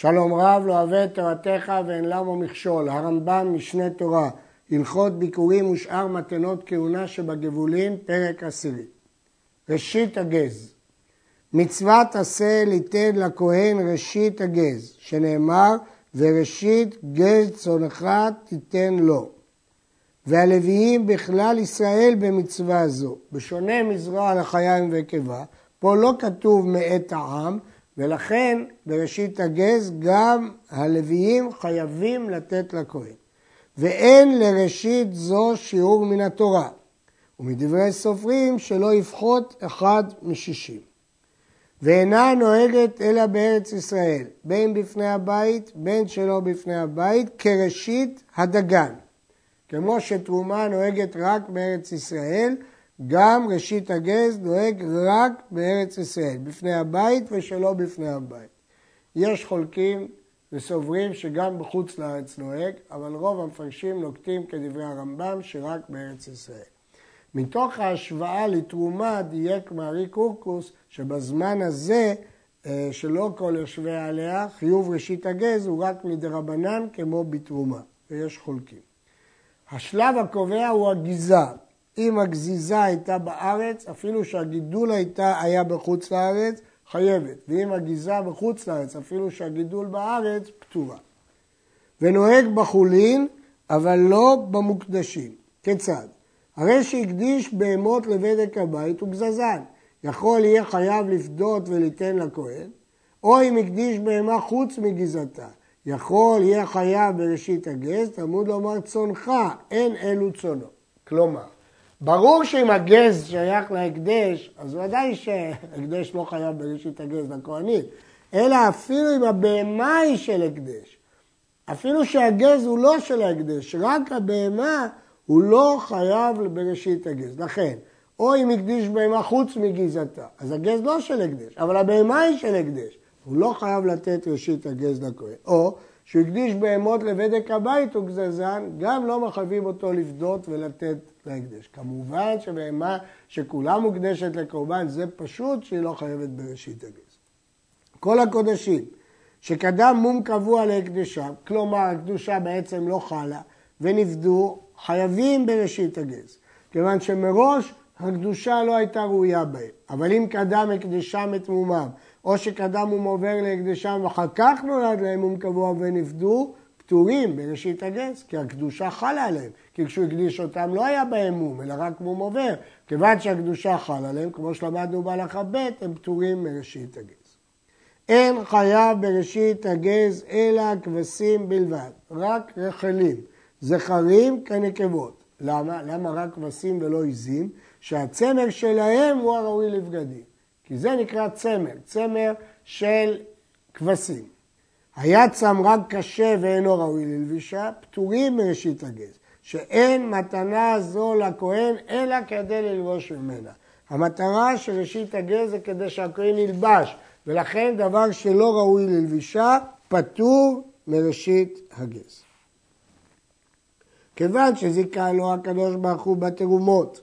שלום רב לא אוהב את תורתך ואין למה מכשול. הרמב"ם משנה תורה, הלכות ביקורים ושאר מתנות כהונה שבגבולים, פרק עשירי. ראשית הגז מצוות עשה ליתן לכהן ראשית הגז, שנאמר וראשית גז צונך תיתן לו. והלוויים בכלל ישראל במצווה זו. בשונה מזרוע לחיים ונקבה, פה לא כתוב מאת העם, ולכן בראשית הגז גם הלוויים חייבים לתת לכהן. ואין לראשית זו שיעור מן התורה. ומדברי סופרים שלא יפחות אחד משישים. ואינה נוהגת אלא בארץ ישראל, בין בפני הבית, בין שלא בפני הבית, כראשית הדגן. כמו שתרומה נוהגת רק בארץ ישראל, גם ראשית הגז נוהג רק בארץ ישראל, בפני הבית ושלא בפני הבית. יש חולקים וסוברים שגם בחוץ לארץ נוהג, אבל רוב המפרשים נוקטים כדברי הרמב"ם שרק בארץ ישראל. מתוך ההשוואה לתרומה דייק מארי קורקוס שבזמן הזה אה, שלא כל יושבי עליה, חיוב ראשית הגז הוא רק מדרבנן כמו בתרומה, ויש חולקים. השלב הקובע הוא הגיזה. אם הגזיזה הייתה בארץ, אפילו שהגידול הייתה, היה בחוץ לארץ, חייבת. ואם הגיזה בחוץ לארץ, אפילו שהגידול בארץ, פטורה. ונוהג בחולין, אבל לא במוקדשים. כיצד? הרי שהקדיש בהמות לבדק הבית הוא גזזן. יכול יהיה חייב לפדות וליתן לכהן, או אם הקדיש בהמה חוץ מגזעתה. יכול יהיה חייב בראשית הגז, תלמוד לומר צונך, אין אלו צונו. כלומר, ברור שאם הגז שייך להקדש, אז ודאי שהקדש לא חייב בראשית הגז לכהנית, אלא אפילו אם הבהמה היא של הקדש. אפילו שהגז הוא לא של ההקדש, רק הבהמה הוא לא חייב בראשית הגז. לכן, או אם הקדיש בהמה חוץ מגזעתה, אז הגז לא של הקדש, אבל הבהמה היא של הקדש. הוא לא חייב לתת ראשית הגז לכהן. או שהוא הקדיש בהמות לבדק הבית הוא גזזן, גם לא מחייבים אותו לפדות ולתת להקדש. כמובן שבהמה שכולה מוקדשת לקורבן, זה פשוט שהיא לא חייבת בראשית הגז. כל הקודשים שקדם מום קבוע להקדשם, כלומר הקדושה בעצם לא חלה, ונפדו, חייבים בראשית הגז. כיוון שמראש הקדושה לא הייתה ראויה בהם. אבל אם קדם הקדשם את מומם, או שקדם מום עובר להקדשם ואחר כך נולד להם מום קבוע ונפדו, פטורים בראשית הגז, כי הקדושה חלה עליהם. כי כשהוא הקדיש אותם לא היה בהם מום, אלא רק מום עובר. כיוון שהקדושה חלה עליהם, כמו שלמדנו בהלכה ב', הם פטורים מראשית הגז. אין חייב בראשית הגז אלא כבשים בלבד, רק רחלים, זכרים כנקבות. למה? למה רק כבשים ולא עיזים? שהצמר שלהם הוא הראוי לבגדים. כי זה נקרא צמר, צמר של כבשים. היה צם רק קשה ואינו ראוי ללבישה, פטורים מראשית הגז, שאין מתנה זו לכהן אלא כדי ללבוש ממנה. המטרה של ראשית הגז זה כדי שהכהן ילבש, ולכן דבר שלא ראוי ללבישה, פטור מראשית הגז. כיוון שזיכה לו הקדוש ברוך הוא בתרומות,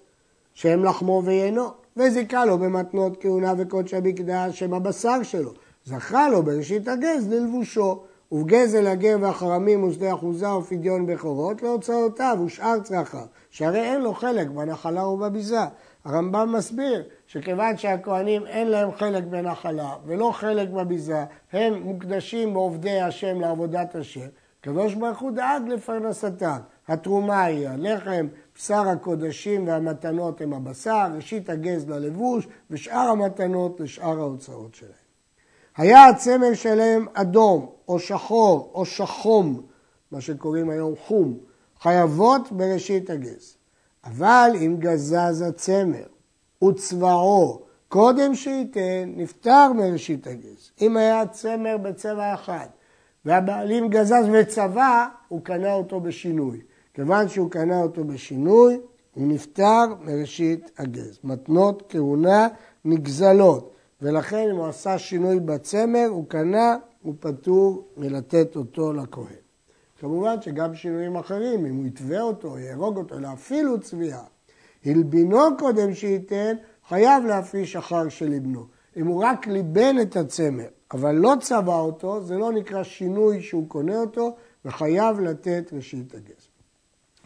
שהם לחמו ויינו, וזיכה לו במתנות כהונה וקודש המקדש שהם הבשר שלו. זכה לו בראשית הגז ללבושו, ובגזל הגר והחרמים ושדה אחוזה ופדיון בכורות להוצאותיו ושאר צרכיו, שהרי אין לו חלק בנחלה ובביזה. הרמב"ם מסביר שכיוון שהכהנים אין להם חלק בנחלה ולא חלק בביזה, הם מוקדשים בעובדי השם לעבודת השם, הקדוש ברוך הוא דאג לפרנסתם. התרומה היא הלחם, בשר הקודשים והמתנות הם הבשר, ראשית הגז ללבוש ושאר המתנות לשאר ההוצאות שלהם. היה הצמר שלהם אדום או שחור או שחום, מה שקוראים היום חום, חייבות בראשית הגז. אבל אם גזז הצמר וצבעו קודם שייתן, נפטר מראשית הגז. אם היה צמר בצבע אחד והבעלים גזז וצבע, הוא קנה אותו בשינוי. כיוון שהוא קנה אותו בשינוי, הוא נפטר מראשית הגז. מתנות כהונה נגזלות, ולכן אם הוא עשה שינוי בצמר, הוא קנה, הוא פטור מלתת אותו לכהן. כמובן שגם שינויים אחרים, אם הוא יתווה אותו, יהרוג אותו, אלא אפילו צביעה. הלבינו קודם שייתן, חייב להפריש אחר של לבנו. אם הוא רק ליבן את הצמר, אבל לא צבע אותו, זה לא נקרא שינוי שהוא קונה אותו, וחייב לתת ראשית הגז.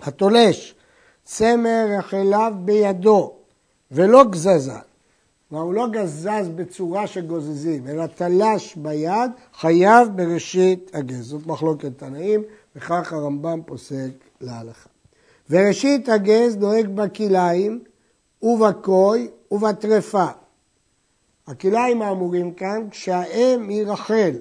התולש צמר החלב בידו ולא גזזן, כלומר הוא לא גזז בצורה שגוזזים, אלא תלש ביד, חייב בראשית הגז. זאת מחלוקת תנאים, וכך הרמב"ם פוסק להלכה. וראשית הגז נוהג בכליים ובקוי ובטרפה. הכליים האמורים כאן, כשהאם היא רחל,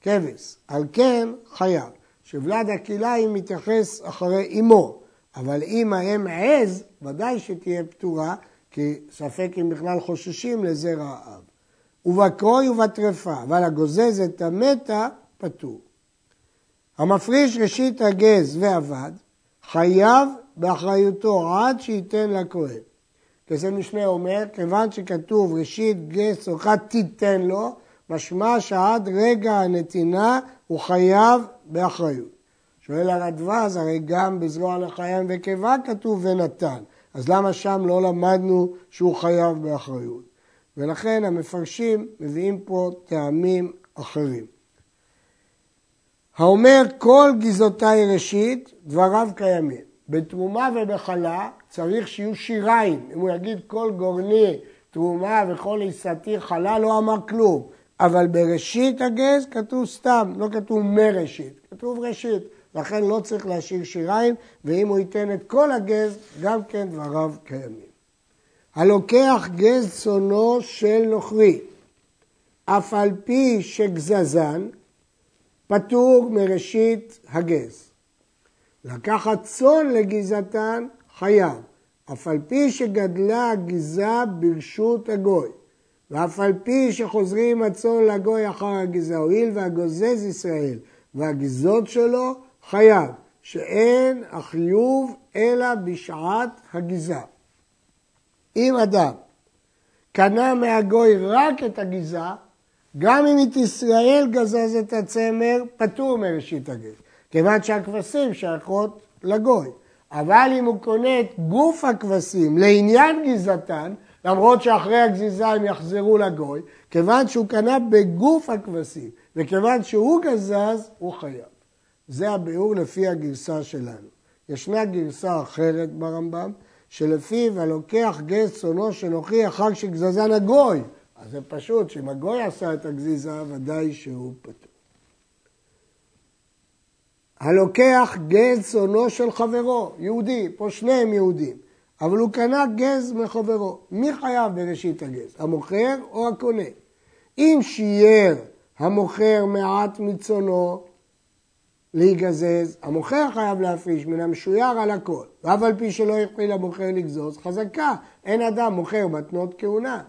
כבש, על כן חייב. שוולד הכליים מתייחס אחרי אמו, אבל אם האם עז, ודאי שתהיה פטורה, כי ספק אם בכלל חוששים לזרע האב. ובקרוי ובטרפה, אבל הגוזז את המתה, פטור. המפריש ראשית הגז ואבד, חייב באחריותו עד שייתן לכהן. כזה משנה אומר, כיוון שכתוב ראשית גז צורכת תיתן לו, משמע שעד רגע הנתינה הוא חייב באחריות. שואל הרדווז, הרי גם בזרוע לחיים וקיבה כתוב ונתן, אז למה שם לא למדנו שהוא חייב באחריות? ולכן המפרשים מביאים פה טעמים אחרים. האומר כל גזעותיי ראשית, דבריו קיימים. בתרומה ובחלה צריך שיהיו שיריים. אם הוא יגיד כל גורני תרומה וכל עיסתי חלה, לא אמר כלום. אבל בראשית הגז כתוב סתם, לא כתוב מראשית, כתוב ראשית. לכן לא צריך להשאיר שיריים, ואם הוא ייתן את כל הגז, גם כן דבריו קיימים. הלוקח גז צונו של נוכרי, אף על פי שגזזן, פטור מראשית הגז. לקחת צאן לגזעתן, חייב, אף על פי שגדלה הגזע ברשות הגוי, ואף על פי שחוזרים הצאן לגוי אחר הגזע, הואיל והגוזז ישראל והגזות שלו, חייב, שאין החיוב אלא בשעת הגיזה. אם אדם קנה מהגוי רק את הגיזה, גם אם את ישראל גזז את הצמר, פטור מראשית הגז, כיוון שהכבשים שייכות לגוי. אבל אם הוא קונה את גוף הכבשים לעניין גזעתן, למרות שאחרי הגזיזה הם יחזרו לגוי, כיוון שהוא קנה בגוף הכבשים, וכיוון שהוא גזז, הוא חייב. זה הביאור לפי הגרסה שלנו. ישנה גרסה אחרת ברמב"ם, שלפיו הלוקח גז צונו שנוכי אחר שגזזן הגוי. אז זה פשוט, שאם הגוי עשה את הגזיזה, ודאי שהוא פטור. הלוקח גז צונו של חברו, יהודי, פה שניהם יהודים, אבל הוא קנה גז מחברו. מי חייב בראשית הגז, המוכר או הקונה? אם שייר המוכר מעט מצונו, להיגזז, המוכר חייב להפריש מן המשויר על הכל, ואף על פי שלא יתחיל המוכר לגזוז, חזקה, אין אדם מוכר מתנות כהונה.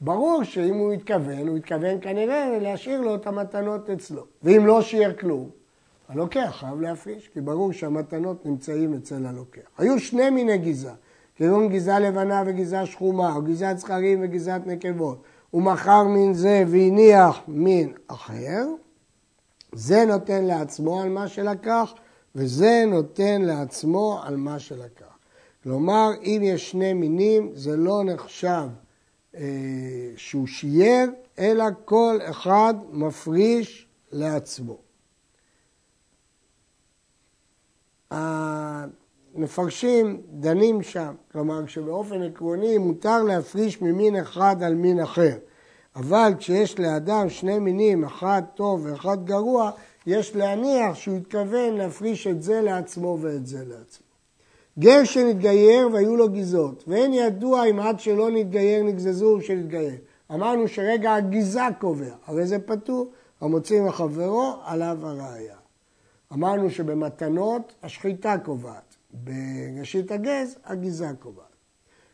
ברור שאם הוא התכוון, הוא התכוון כנראה להשאיר לו את המתנות אצלו. ואם לא שיער כלום, הלוקח חייב להפריש, כי ברור שהמתנות נמצאים אצל הלוקח. היו שני מיני גיזה, כגון גיזה לבנה וגיזה שחומה, או גיזת זכרים וגיזת נקבות. הוא מכר מין זה והניח מין אחר, זה נותן לעצמו על מה שלקח, וזה נותן לעצמו על מה שלקח. כלומר, אם יש שני מינים, זה לא נחשב אה, שהוא שייר, אלא כל אחד מפריש לעצמו. המפרשים דנים שם, כלומר שבאופן עקרוני מותר להפריש ממין אחד על מין אחר. אבל כשיש לאדם שני מינים, אחד טוב ואחד גרוע, יש להניח שהוא התכוון להפריש את זה לעצמו ואת זה לעצמו. גר שנתגייר והיו לו גזות, ואין ידוע אם עד שלא נתגייר נגזזו או שנתגייר. אמרנו שרגע הגיזה קובע, הרי זה פטור, המוציא מחברו עליו הראייה. אמרנו שבמתנות השחיטה קובעת, בראשית הגז הגיזה קובעת.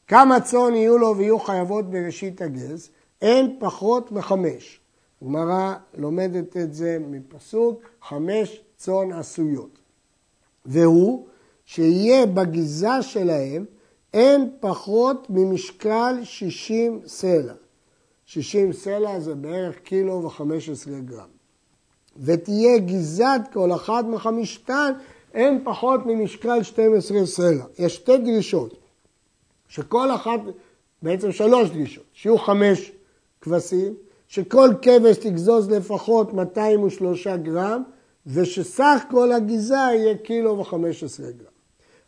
כמה צאן יהיו לו ויהיו חייבות בראשית הגז? אין פחות מחמש. הגמרא לומדת את זה מפסוק חמש צאן עשויות. והוא שיהיה בגיזה שלהם אין פחות ממשקל שישים סלע. שישים סלע זה בערך קילו וחמש עשרה גרם. ותהיה גיזת כל אחד מחמישתן אין פחות ממשקל 12 סלע. יש שתי דרישות, שכל אחת, בעצם שלוש דרישות, שיהיו חמש כבשים, שכל כבש תגזוז לפחות 203 גרם, ושסך כל הגיזה יהיה קילו וחמש עשרה גרם.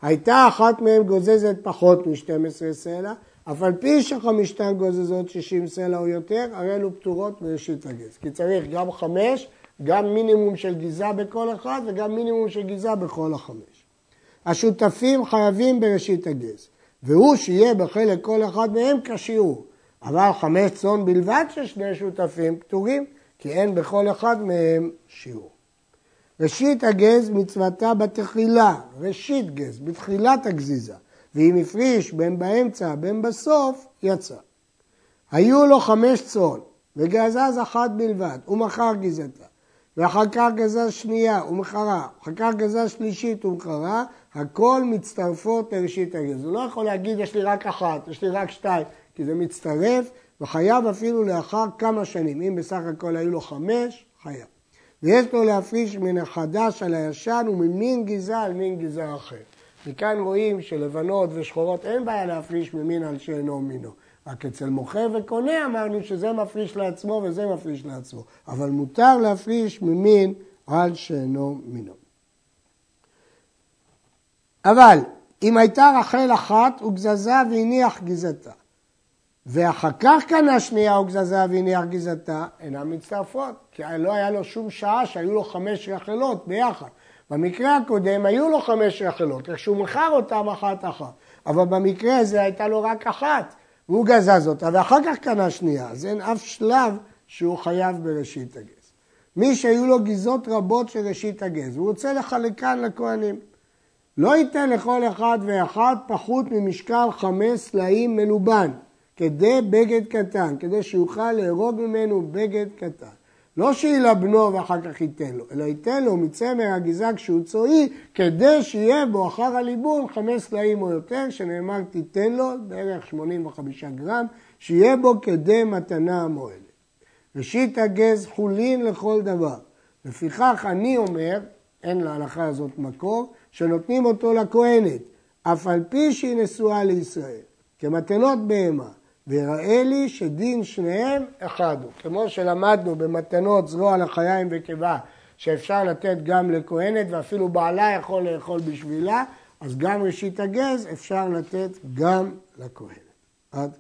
הייתה אחת מהן גוזזת פחות מ-12 סלע, אף על פי שחמישתן גוזזות 60 סלע או יותר, הרי אלו פטורות מראשית הגז. כי צריך גם חמש, גם מינימום של גיזה בכל אחד וגם מינימום של גיזה בכל החמש. השותפים חייבים בראשית הגז, והוא שיהיה בחלק כל אחד מהם כשיעור. אבל חמש צאן בלבד של שני שותפים פטורים, כי אין בכל אחד מהם שיעור. ראשית הגז מצוותה בתחילה, ראשית גז, בתחילת הגזיזה, ואם הפריש בין באמצע בין בסוף, יצא. היו לו חמש צאן, וגזז אחת בלבד, ומכר גזתה, ואחר כך גזז שנייה ומכרה, אחר כך גזז שלישית ומכרה, הכל מצטרפות לראשית הגז. הוא לא יכול להגיד יש לי רק אחת, יש לי רק שתיים, כי זה מצטרף, וחייב אפילו לאחר כמה שנים. אם בסך הכל היו לו חמש, חייב. ויש לו להפריש מן החדש על הישן וממין גזע על מין גזע אחר. מכאן רואים שלבנות ושחורות אין בעיה להפריש ממין על שאינו מינו. רק אצל מוכר וקונה אמרנו שזה מפריש לעצמו וזה מפריש לעצמו. אבל מותר להפריש ממין על שאינו מינו. אבל אם הייתה רחל אחת וגזזה והניח גזתה, ואחר כך קנה שנייה וגזזה והניח גזתה, אינן מצטרפות, כי לא היה לו שום שעה שהיו לו חמש רחלות ביחד. במקרה הקודם היו לו חמש רחלות, איך שהוא מכר אותן אחת אחת, אבל במקרה הזה הייתה לו רק אחת, והוא גזז אותה, ואחר כך קנה שנייה, אז אין אף שלב שהוא חייב בראשית הגז. מי שהיו לו גזות רבות של ראשית הגז, הוא רוצה לחלקן לכהנים. לא ייתן לכל אחד ואחד פחות ממשקל חמש סלעים מלובן, כדי בגד קטן, כדי שיוכל להרוג ממנו בגד קטן. לא שילבנו ואחר כך ייתן לו, אלא ייתן לו מצמר הגזע כשהוא צועי, כדי שיהיה בו אחר הליבון חמש סלעים או יותר, שנאמר תיתן לו, בערך 85 גרם, שיהיה בו כדי מתנה המועלת. ראשית הגז חולין לכל דבר. לפיכך אני אומר, אין להלכה הזאת מקור, שנותנים אותו לכהנת, אף על פי שהיא נשואה לישראל, כמתנות בהמה. ויראה לי שדין שניהם אחד הוא. כמו שלמדנו במתנות זרוע לחיים וקיבה, שאפשר לתת גם לכהנת ואפילו בעלה יכול לאכול בשבילה, אז גם ראשית הגז אפשר לתת גם לכהנת. עד